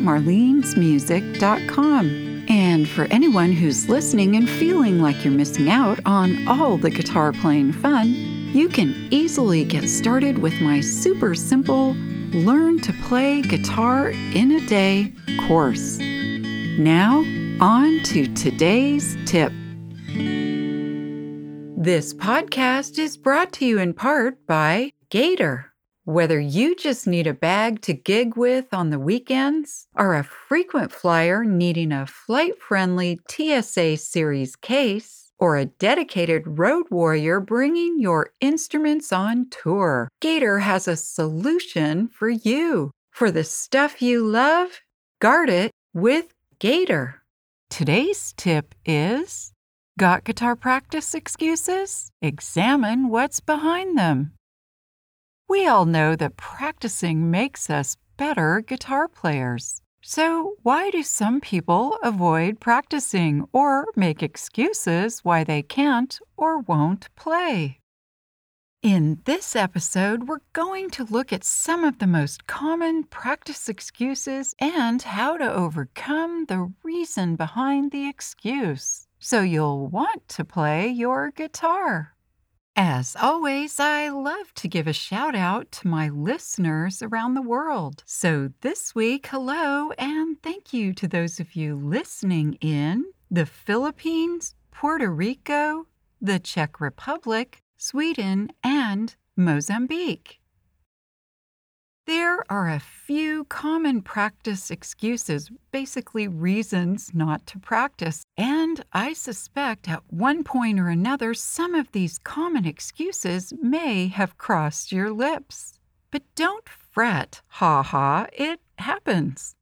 marlenesmusic.com. And for anyone who's listening and feeling like you're missing out on all the guitar playing fun, you can easily get started with my super simple Learn to Play Guitar in a Day course. Now, on to today's tip. This podcast is brought to you in part by Gator. Whether you just need a bag to gig with on the weekends, or a frequent flyer needing a flight friendly TSA Series case, or a dedicated road warrior bringing your instruments on tour, Gator has a solution for you. For the stuff you love, guard it with Gator. Today's tip is Got guitar practice excuses? Examine what's behind them. We all know that practicing makes us better guitar players. So, why do some people avoid practicing or make excuses why they can't or won't play? In this episode, we're going to look at some of the most common practice excuses and how to overcome the reason behind the excuse so you'll want to play your guitar. As always, I love to give a shout out to my listeners around the world. So this week, hello and thank you to those of you listening in the Philippines, Puerto Rico, the Czech Republic, Sweden, and Mozambique. There are a few common practice excuses, basically reasons not to practice, and I suspect at one point or another some of these common excuses may have crossed your lips. But don't fret, ha ha, it happens.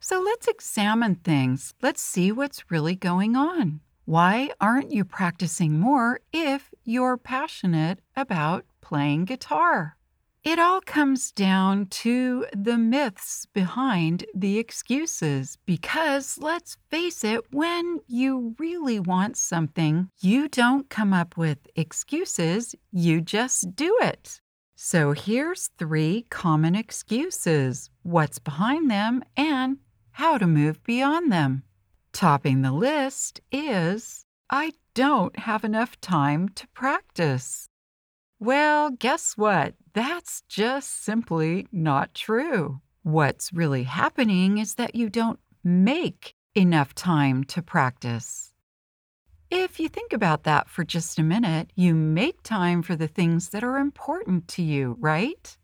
So let's examine things. Let's see what's really going on. Why aren't you practicing more if you're passionate about playing guitar? It all comes down to the myths behind the excuses. Because let's face it, when you really want something, you don't come up with excuses, you just do it. So here's three common excuses what's behind them and how to move beyond them. Topping the list is I don't have enough time to practice. Well, guess what? That's just simply not true. What's really happening is that you don't make enough time to practice. If you think about that for just a minute, you make time for the things that are important to you, right?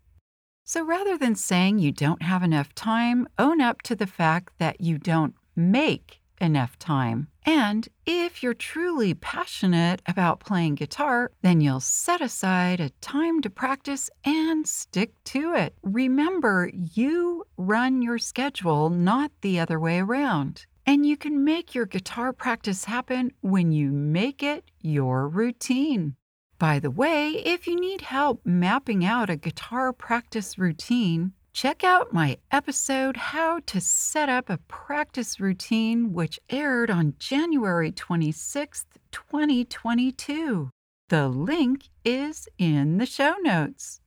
So rather than saying you don't have enough time, own up to the fact that you don't make enough time. And if you're truly passionate about playing guitar, then you'll set aside a time to practice and stick to it. Remember, you run your schedule, not the other way around. And you can make your guitar practice happen when you make it your routine. By the way, if you need help mapping out a guitar practice routine, Check out my episode, How to Set Up a Practice Routine, which aired on January 26, 2022. The link is in the show notes.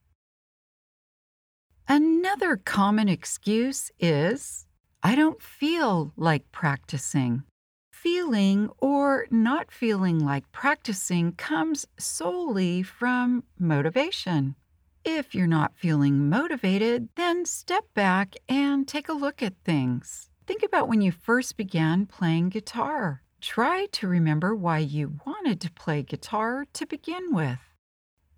Another common excuse is I don't feel like practicing. Feeling or not feeling like practicing comes solely from motivation. If you're not feeling motivated, then step back and take a look at things. Think about when you first began playing guitar. Try to remember why you wanted to play guitar to begin with.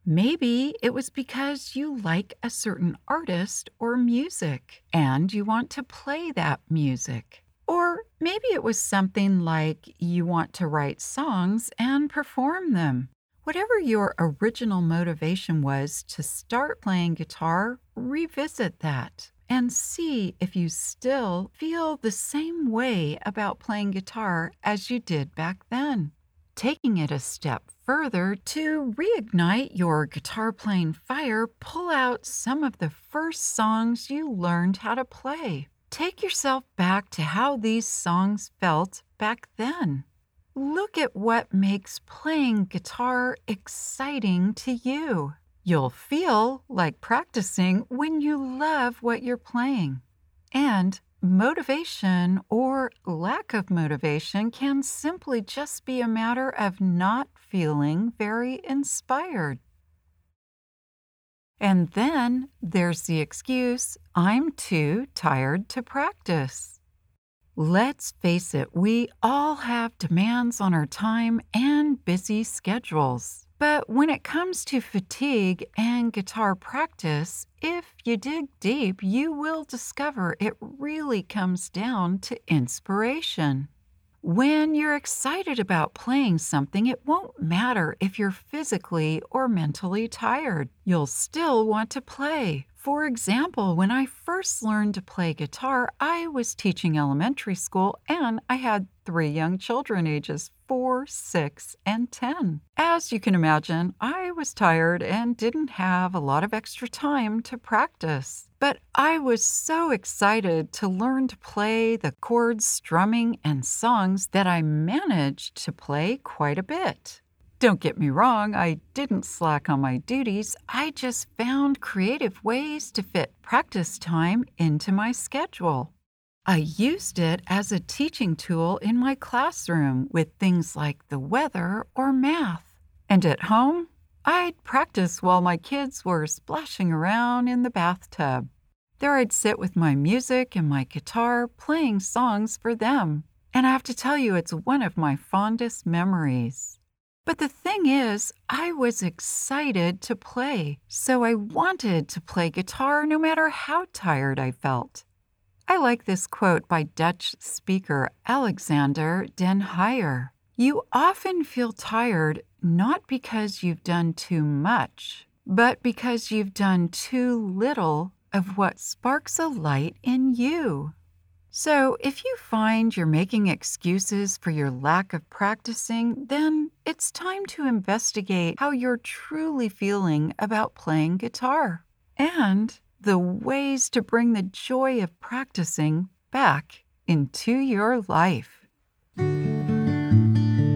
Maybe it was because you like a certain artist or music and you want to play that music. Or maybe it was something like you want to write songs and perform them. Whatever your original motivation was to start playing guitar, revisit that and see if you still feel the same way about playing guitar as you did back then. Taking it a step further, to reignite your guitar playing fire, pull out some of the first songs you learned how to play. Take yourself back to how these songs felt back then. Look at what makes playing guitar exciting to you. You'll feel like practicing when you love what you're playing. And motivation or lack of motivation can simply just be a matter of not feeling very inspired. And then there's the excuse I'm too tired to practice. Let's face it, we all have demands on our time and busy schedules. But when it comes to fatigue and guitar practice, if you dig deep, you will discover it really comes down to inspiration. When you're excited about playing something, it won't matter if you're physically or mentally tired. You'll still want to play. For example, when I first learned to play guitar, I was teaching elementary school and I had three young children ages four, six, and 10. As you can imagine, I was tired and didn't have a lot of extra time to practice. But I was so excited to learn to play the chords, strumming, and songs that I managed to play quite a bit. Don't get me wrong, I didn't slack on my duties. I just found creative ways to fit practice time into my schedule. I used it as a teaching tool in my classroom with things like the weather or math. And at home, I'd practice while my kids were splashing around in the bathtub. There I'd sit with my music and my guitar playing songs for them. And I have to tell you, it's one of my fondest memories. But the thing is, I was excited to play, so I wanted to play guitar no matter how tired I felt. I like this quote by Dutch speaker Alexander Den Heijer. You often feel tired not because you've done too much, but because you've done too little of what sparks a light in you. So, if you find you're making excuses for your lack of practicing, then it's time to investigate how you're truly feeling about playing guitar and the ways to bring the joy of practicing back into your life.